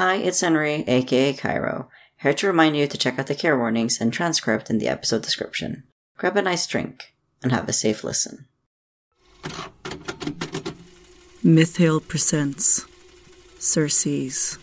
Hi, it's Henry, aka Kairo, here to remind you to check out the care warnings and transcript in the episode description. Grab a nice drink and have a safe listen. Mythhale presents Surcease.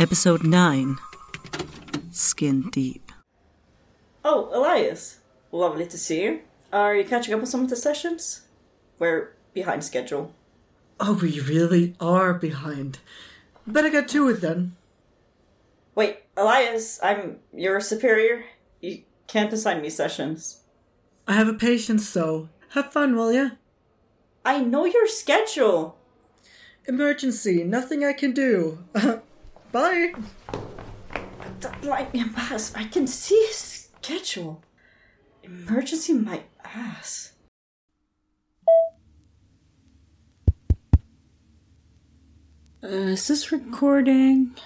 Episode 9 Skin Deep. Oh, Ellias. Lovely to see you. Are you catching up on some of the sessions? We're behind schedule. Oh, we really are behind. Better get to it then. Wait, Ellias, I'm your superior. You can't assign me sessions. I have a patient, so have fun, will ya? I know your schedule. Emergency, nothing I can do. Bye. Don't blind me, ass. I can see his schedule. Emergency, my ass. Uh, is this recording?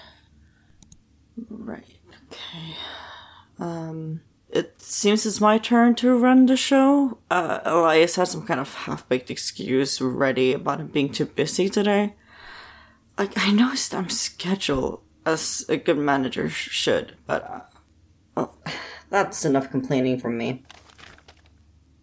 Right, okay. Um, it seems it's my turn to run the show. Uh, Ellias had some kind of half baked excuse ready about him being too busy today. Like, I know his damn schedule, as a good manager should, but, uh, well, that's enough complaining from me.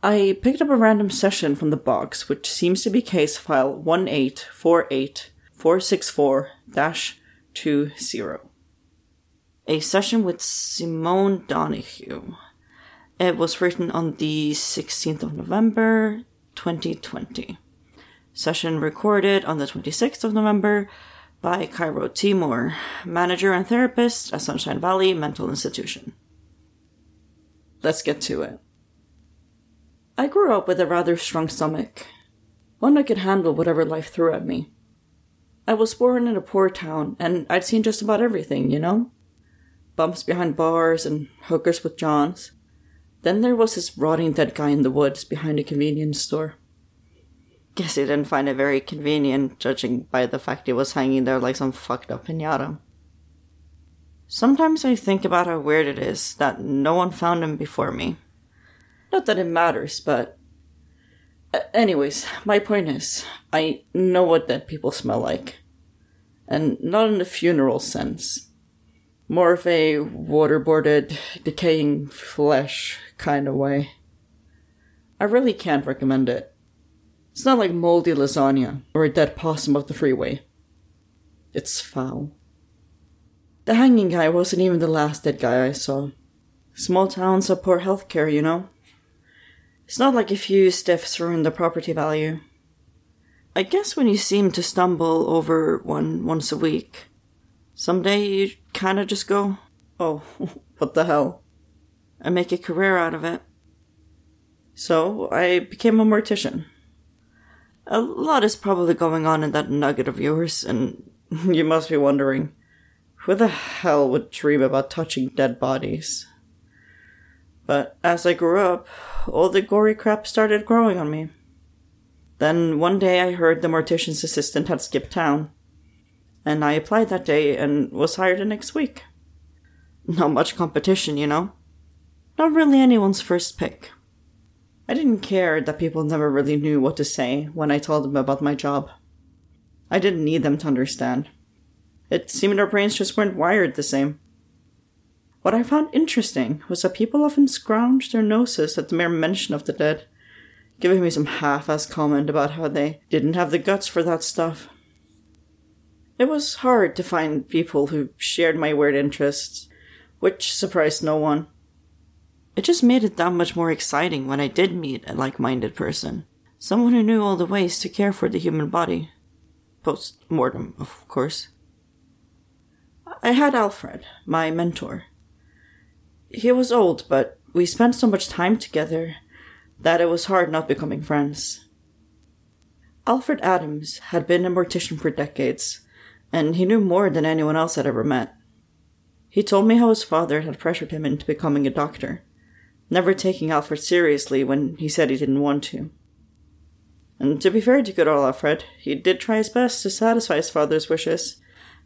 I picked up a random session from the box, which seems to be case file 1848464-20. A session with Simone Donahue. It was written on the 16th of November, 2020. Session recorded on the 26th of November by Kairo Timor, manager and therapist at Sunshine Valley Mental Institution. Let's get to it. I grew up with a rather strong stomach, one that could handle whatever life threw at me. I was born in a poor town, and I'd seen just about everything, you know? Bumps behind bars and hookers with Johns. Then there was this rotting dead guy in the woods behind a convenience store. Guess he didn't find it very convenient, judging by the fact he was hanging there like some fucked up pinata. Sometimes I think about how weird it is that no one found him before me. Not that it matters, but. Uh, anyways, my point is, I know what dead people smell like. And not in the funeral sense. More of a waterboarded, decaying flesh kind of way. I really can't recommend it. It's not like moldy lasagna or a dead possum off the freeway. It's foul. The hanging guy wasn't even the last dead guy I saw. Small towns have poor healthcare, you know. It's not like a few stiffs ruin the property value. I guess when you seem to stumble over one once a week, someday you kinda just go, oh, what the hell? And make a career out of it. So I became a mortician. A lot is probably going on in that nugget of yours, and you must be wondering who the hell would dream about touching dead bodies? But as I grew up, all the gory crap started growing on me. Then one day I heard the mortician's assistant had skipped town, and I applied that day and was hired the next week. Not much competition, you know? Not really anyone's first pick. I didn't care that people never really knew what to say when I told them about my job. I didn't need them to understand. It seemed our brains just weren't wired the same. What I found interesting was that people often scrounged their noses at the mere mention of the dead, giving me some half assed comment about how they didn't have the guts for that stuff. It was hard to find people who shared my weird interests, which surprised no one. It just made it that much more exciting when I did meet a like minded person. Someone who knew all the ways to care for the human body. Post mortem, of course. I had Alfred, my mentor. He was old, but we spent so much time together that it was hard not becoming friends. Alfred Adams had been a mortician for decades, and he knew more than anyone else I'd ever met. He told me how his father had pressured him into becoming a doctor, never taking Alfred seriously when he said he didn't want to. And to be fair to good old Alfred, he did try his best to satisfy his father's wishes,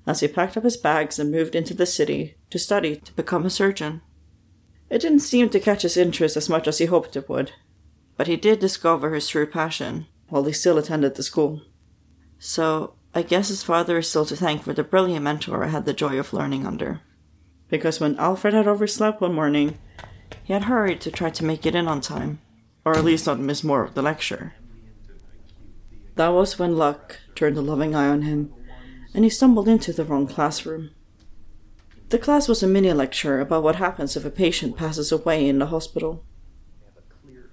as he packed up his bags and moved into the city to study to become a surgeon. It didn't seem to catch his interest as much as he hoped it would, but he did discover his true passion while he still attended the school. So, I guess his father is still to thank for the brilliant mentor I had the joy of learning under. Because when Alfred had overslept one morning, he had hurried to try to make it in on time, or at least not miss more of the lecture. That was when luck turned a loving eye on him, and he stumbled into the wrong classroom. The class was a mini lecture about what happens if a patient passes away in the hospital.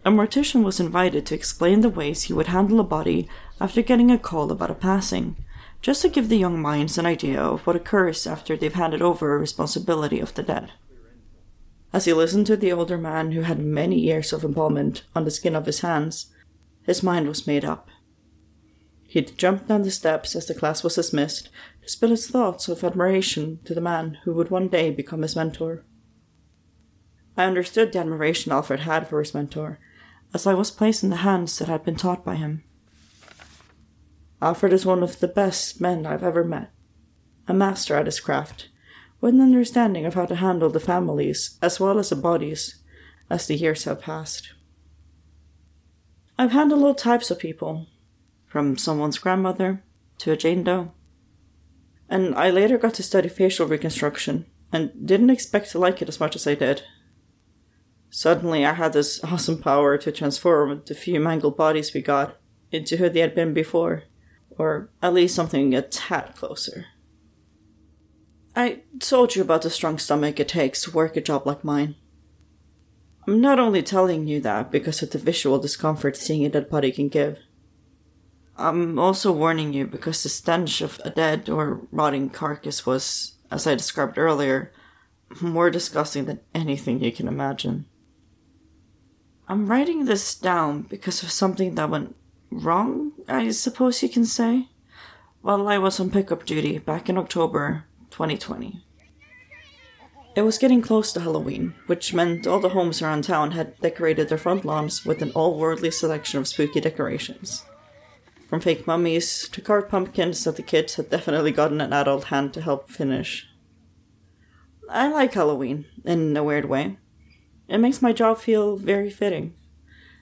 A mortician was invited to explain the ways he would handle a body after getting a call about a passing, just to give the young minds an idea of what occurs after they've handed over a responsibility of the dead. As he listened to the older man who had many years of embalmment on the skin of his hands, his mind was made up. He'd jumped down the steps as the class was dismissed to spill his thoughts of admiration to the man who would one day become his mentor. I understood the admiration Alfred had for his mentor, as I was placed in the hands that had been taught by him. Alfred is one of the best men I've ever met, a master at his craft, with an understanding of how to handle the families as well as the bodies as the years have passed. I've handled all types of people, from someone's grandmother to a Jane Doe. And I later got to study facial reconstruction and didn't expect to like it as much as I did. Suddenly, I had this awesome power to transform the few mangled bodies we got into who they had been before, or at least something a tad closer. I told you about the strong stomach it takes to work a job like mine. I'm not only telling you that because of the visual discomfort seeing a dead body can give. I'm also warning you because the stench of a dead or rotting carcass was, as I described earlier, more disgusting than anything you can imagine. I'm writing this down because of something that went wrong, I suppose you can say, while I was on pickup duty back in October 2020. It was getting close to Halloween, which meant all the homes around town had decorated their front lawns with an all worldly selection of spooky decorations from fake mummies to carved pumpkins that the kids had definitely gotten an adult hand to help finish. I like Halloween, in a weird way. It makes my job feel very fitting,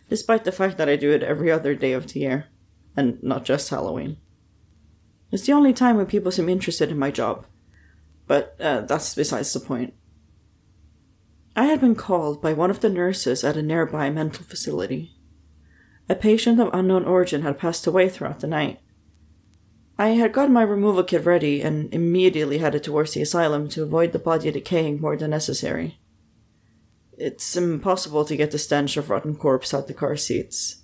despite the fact that I do it every other day of the year, and not just Halloween. It's the only time when people seem interested in my job, but uh, that's besides the point. I had been called by one of the nurses at a nearby mental facility a patient of unknown origin had passed away throughout the night. I had got my removal kit ready and immediately headed towards the asylum to avoid the body decaying more than necessary. It's impossible to get the stench of rotten corpse out the car seats.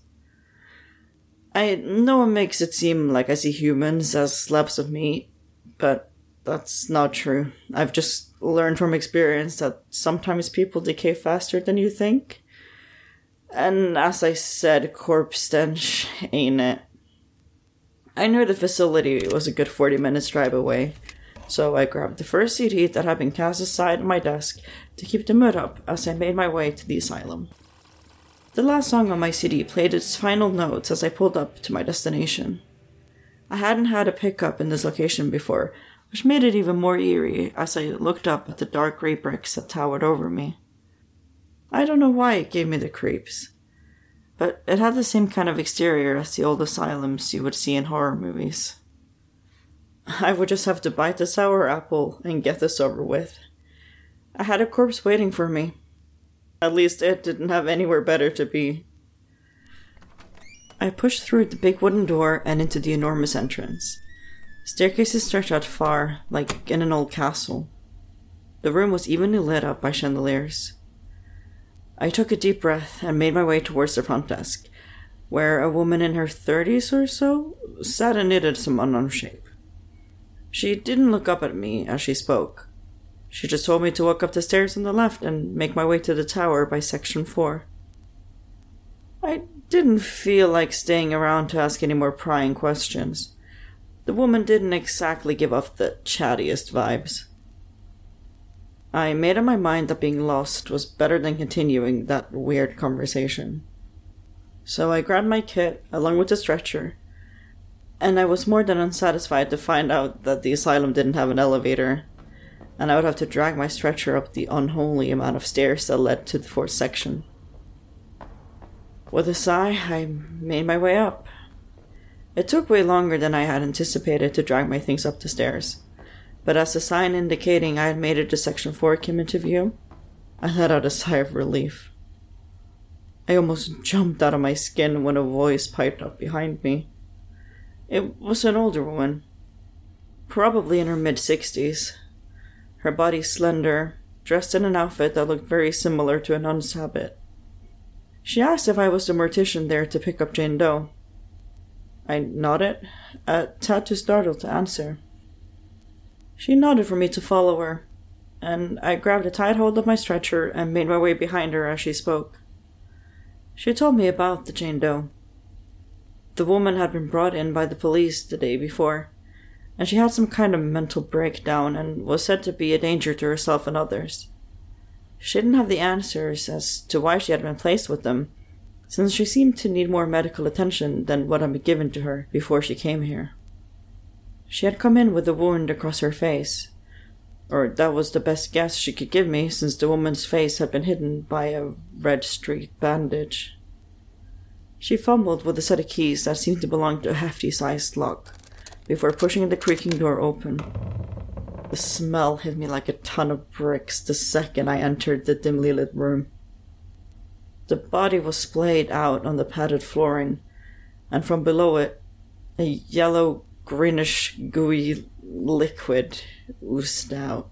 I know it makes it seem like I see humans as slabs of meat, but that's not true. I've just learned from experience that sometimes people decay faster than you think. And as I said, corpse stench, ain't it? I knew the facility was a good 40 minutes drive away, so I grabbed the first CD that had been cast aside on my desk to keep the mood up as I made my way to the asylum. The last song on my CD played its final notes as I pulled up to my destination. I hadn't had a pickup in this location before, which made it even more eerie as I looked up at the dark gray bricks that towered over me. I don't know why it gave me the creeps. But it had the same kind of exterior as the old asylums you would see in horror movies. I would just have to bite the sour apple and get this over with. I had a corpse waiting for me. At least it didn't have anywhere better to be. I pushed through the big wooden door and into the enormous entrance. Staircases stretched out far, like in an old castle. The room was evenly lit up by chandeliers. I took a deep breath and made my way towards the front desk, where a woman in her thirties or so sat and knitted some unknown shape. She didn't look up at me as she spoke. She just told me to walk up the stairs on the left and make my way to the tower by section four. I didn't feel like staying around to ask any more prying questions. The woman didn't exactly give off the chattiest vibes. I made up my mind that being lost was better than continuing that weird conversation. So I grabbed my kit along with the stretcher, and I was more than unsatisfied to find out that the asylum didn't have an elevator, and I would have to drag my stretcher up the unholy amount of stairs that led to the fourth section. With a sigh, I made my way up. It took way longer than I had anticipated to drag my things up the stairs, but as the sign indicating I had made it to section 4 came into view, I let out a sigh of relief. I almost jumped out of my skin when a voice piped up behind me. It was an older woman, probably in her mid 60s. Her body slender, dressed in an outfit that looked very similar to a nun's habit. She asked if I was the mortician there to pick up Jane Doe. I nodded, a tad too startled to answer. She nodded for me to follow her, and I grabbed a tight hold of my stretcher and made my way behind her as she spoke. She told me about the Jane Doe. The woman had been brought in by the police the day before, and she had some kind of mental breakdown and was said to be a danger to herself and others. She didn't have the answers as to why she had been placed with them, since she seemed to need more medical attention than what had been given to her before she came here. She had come in with a wound across her face, or that was the best guess she could give me since the woman's face had been hidden by a red streaked bandage. She fumbled with a set of keys that seemed to belong to a hefty sized lock before pushing the creaking door open. The smell hit me like a ton of bricks the second I entered the dimly lit room. The body was splayed out on the padded flooring, and from below it, a yellow, greenish, gooey liquid oozed out.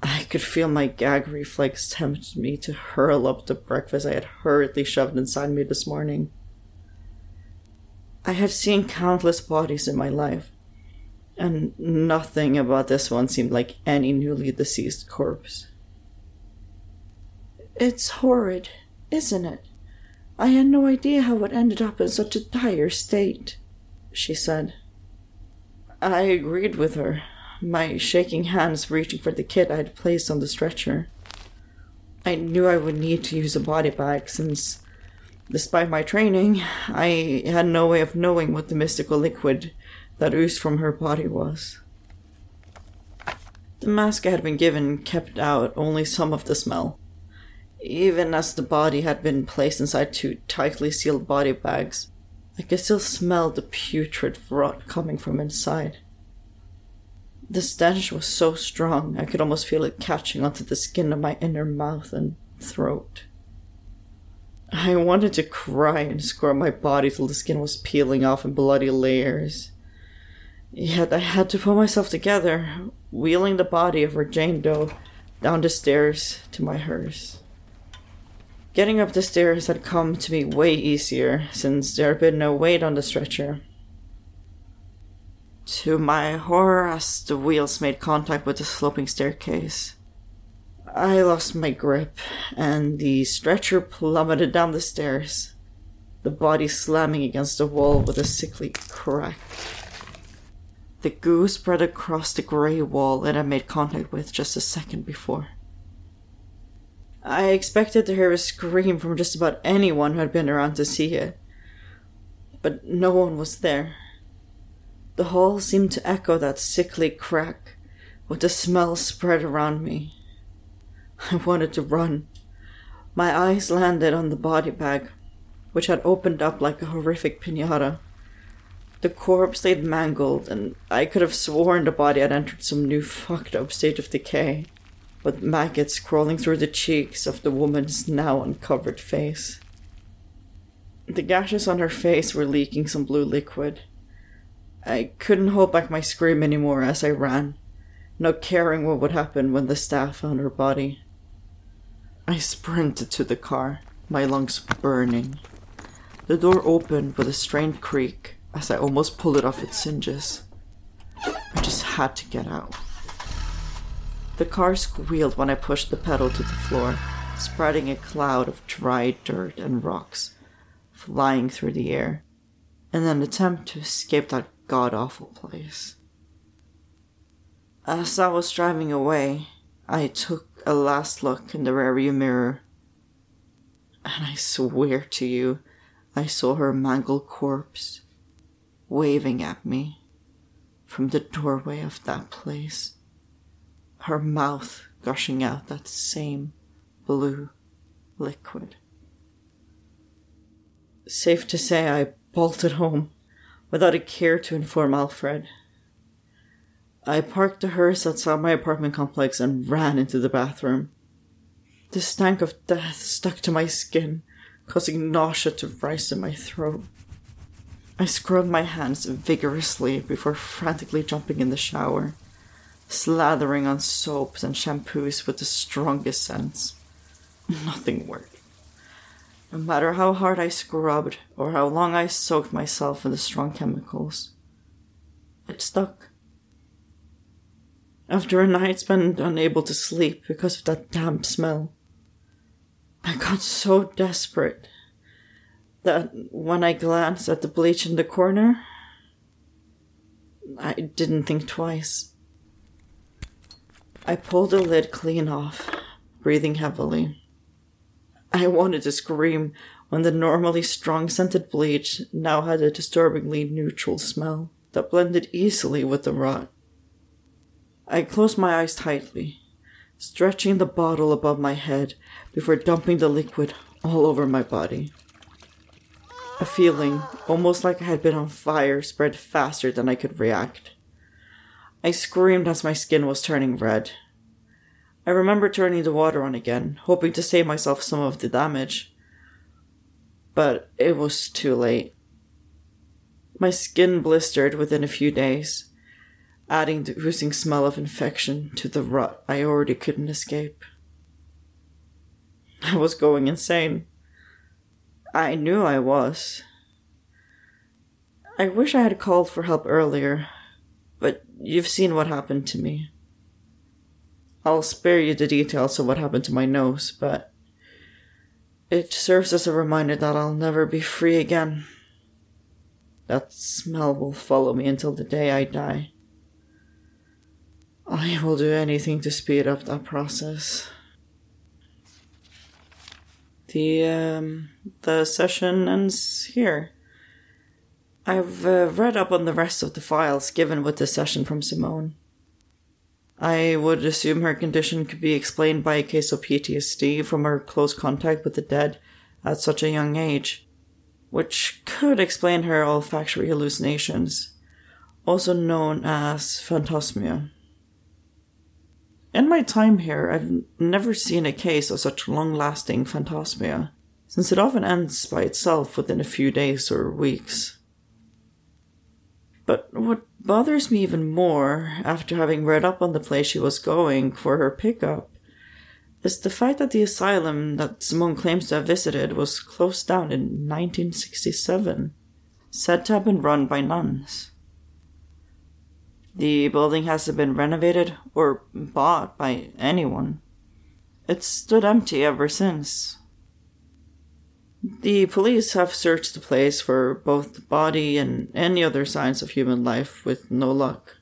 I could feel my gag reflex tempt me to hurl up the breakfast I had hurriedly shoved inside me this morning. I had seen countless bodies in my life, and nothing about this one seemed like any newly deceased corpse. It's horrid, isn't it? I had no idea how it ended up in such a dire state, she said. I agreed with her, my shaking hands reaching for the kit I had placed on the stretcher. I knew I would need to use a body bag since, despite my training, I had no way of knowing what the mystical liquid that oozed from her body was. The mask I had been given kept out only some of the smell. Even as the body had been placed inside two tightly sealed body bags, I could still smell the putrid rot coming from inside. The stench was so strong I could almost feel it catching onto the skin of my inner mouth and throat. I wanted to cry and scrub my body till the skin was peeling off in bloody layers. Yet I had to pull myself together, wheeling the body of her Jane Doe down the stairs to my hearse. Getting up the stairs had come to me way easier since there had been no weight on the stretcher. To my horror, as the wheels made contact with the sloping staircase, I lost my grip and the stretcher plummeted down the stairs, the body slamming against the wall with a sickly crack. The goo spread across the grey wall it had made contact with just a second before. I expected to hear a scream from just about anyone who had been around to see it, but no one was there. The hall seemed to echo that sickly crack, with the smell spread around me. I wanted to run. My eyes landed on the body bag, which had opened up like a horrific pinata. The corpse laid mangled, and I could have sworn the body had entered some new fucked up stage of decay, with maggots crawling through the cheeks of the woman's now uncovered face. The gashes on her face were leaking some blue liquid. I couldn't hold back my scream anymore as I ran, not caring what would happen when the staff found her body. I sprinted to the car, my lungs burning. The door opened with a strained creak as I almost pulled it off its hinges. I just had to get out. The car squealed when I pushed the pedal to the floor, spreading a cloud of dry dirt and rocks, flying through the air in an attempt to escape that god awful place. As I was driving away, I took a last look in the rearview mirror, and I swear to you, I saw her mangled corpse waving at me from the doorway of that place, her mouth gushing out that same blue liquid. Safe to say, I bolted home without a care to inform Alfred. I parked the hearse outside my apartment complex and ran into the bathroom. The stank of death stuck to my skin, causing nausea to rise in my throat. I scrubbed my hands vigorously before frantically jumping in the shower, slathering on soaps and shampoos with the strongest scents. Nothing worked. No matter how hard I scrubbed or how long I soaked myself in the strong chemicals, it stuck. After a night spent unable to sleep because of that damp smell, I got so desperate that when I glanced at the bleach in the corner, I didn't think twice. I pulled the lid clean off, breathing heavily. I wanted to scream when the normally strong scented bleach now had a disturbingly neutral smell that blended easily with the rot. I closed my eyes tightly, stretching the bottle above my head before dumping the liquid all over my body. A feeling, almost like I had been on fire, spread faster than I could react. I screamed as my skin was turning red. I remember turning the water on again, hoping to save myself some of the damage. But it was too late. My skin blistered within a few days, adding the oozing smell of infection to the rot I already couldn't escape. I was going insane. I knew I was. I wish I had called for help earlier, but you've seen what happened to me. I'll spare you the details of what happened to my nose, but it serves as a reminder that I'll never be free again. That smell will follow me until the day I die. I will do anything to speed up that process. The um, the session ends here. I've uh, read up on the rest of the files given with this session from Simone. I would assume her condition could be explained by a case of PTSD from her close contact with the dead at such a young age, which could explain her olfactory hallucinations, also known as phantosmia. In my time here, I've never seen a case of such long lasting phantosmia, since it often ends by itself within a few days or weeks. But what bothers me even more, after having read up on the place she was going for her pickup, is the fact that the asylum that Simone claims to have visited was closed down in 1967, said to have been run by nuns. The building hasn't been renovated or bought by anyone. It's stood empty ever since. The police have searched the place for both the body and any other signs of human life with no luck.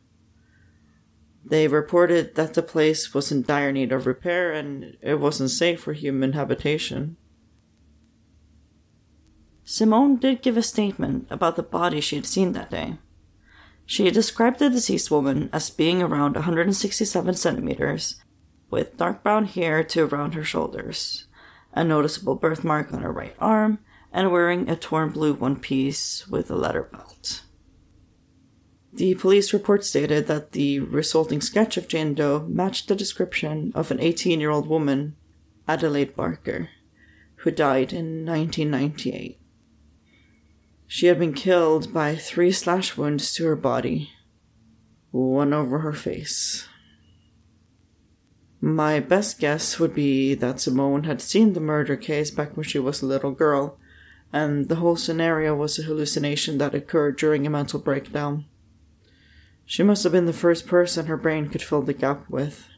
They reported that the place was in dire need of repair and it wasn't safe for human habitation. Simone did give a statement about the body she had seen that day. She described the deceased woman as being around 167 centimeters, with dark brown hair to around her shoulders, a noticeable birthmark on her right arm, and wearing a torn blue one piece with a leather belt. The police report stated that the resulting sketch of Jane Doe matched the description of an 18 year old woman, Adelaide Barker, who died in 1998. She had been killed by three slash wounds to her body, one over her face. My best guess would be that Simone had seen the murder case back when she was a little girl, and the whole scenario was a hallucination that occurred during a mental breakdown. She must have been the first person her brain could fill the gap with.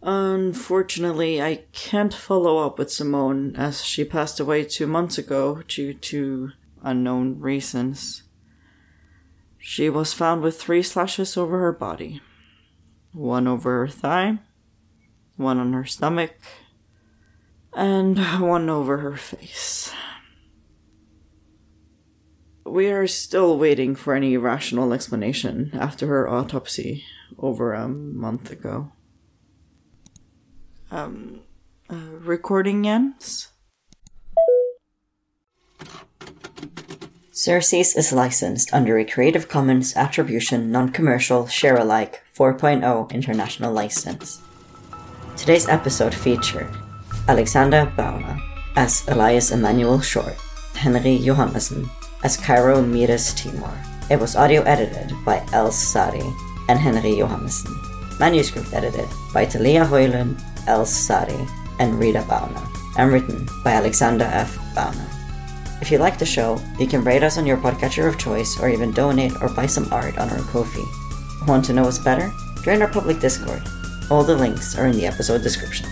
Unfortunately, I can't follow up with Simone as she passed away two months ago due to unknown reasons. She was found with three slashes over her body one over her thigh, one on her stomach, and one over her face. We are still waiting for any rational explanation after her autopsy over a month ago. Um, uh, recording ends? Surcease is licensed under a Creative Commons Attribution Non-Commercial Share-alike 4.0 international license. Today's episode featured Alexander Bauner as Ellias Emanuel Short, Henry Johannessen as Kairo Metus Timor. It was audio edited by Elz Saari and Henry Johannessen. Manuscript edited by Thalia Højlund, Elz Saari, and Reeda Bauner, and written by Alexander F. Bauner. If you like the show, you can rate us on your podcatcher of choice or even donate or buy some art on our Ko-fi. Want to know us better? Join our public Discord. All the links are in the episode description.